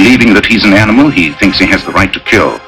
Believing that he's an animal, he thinks he has the right to kill.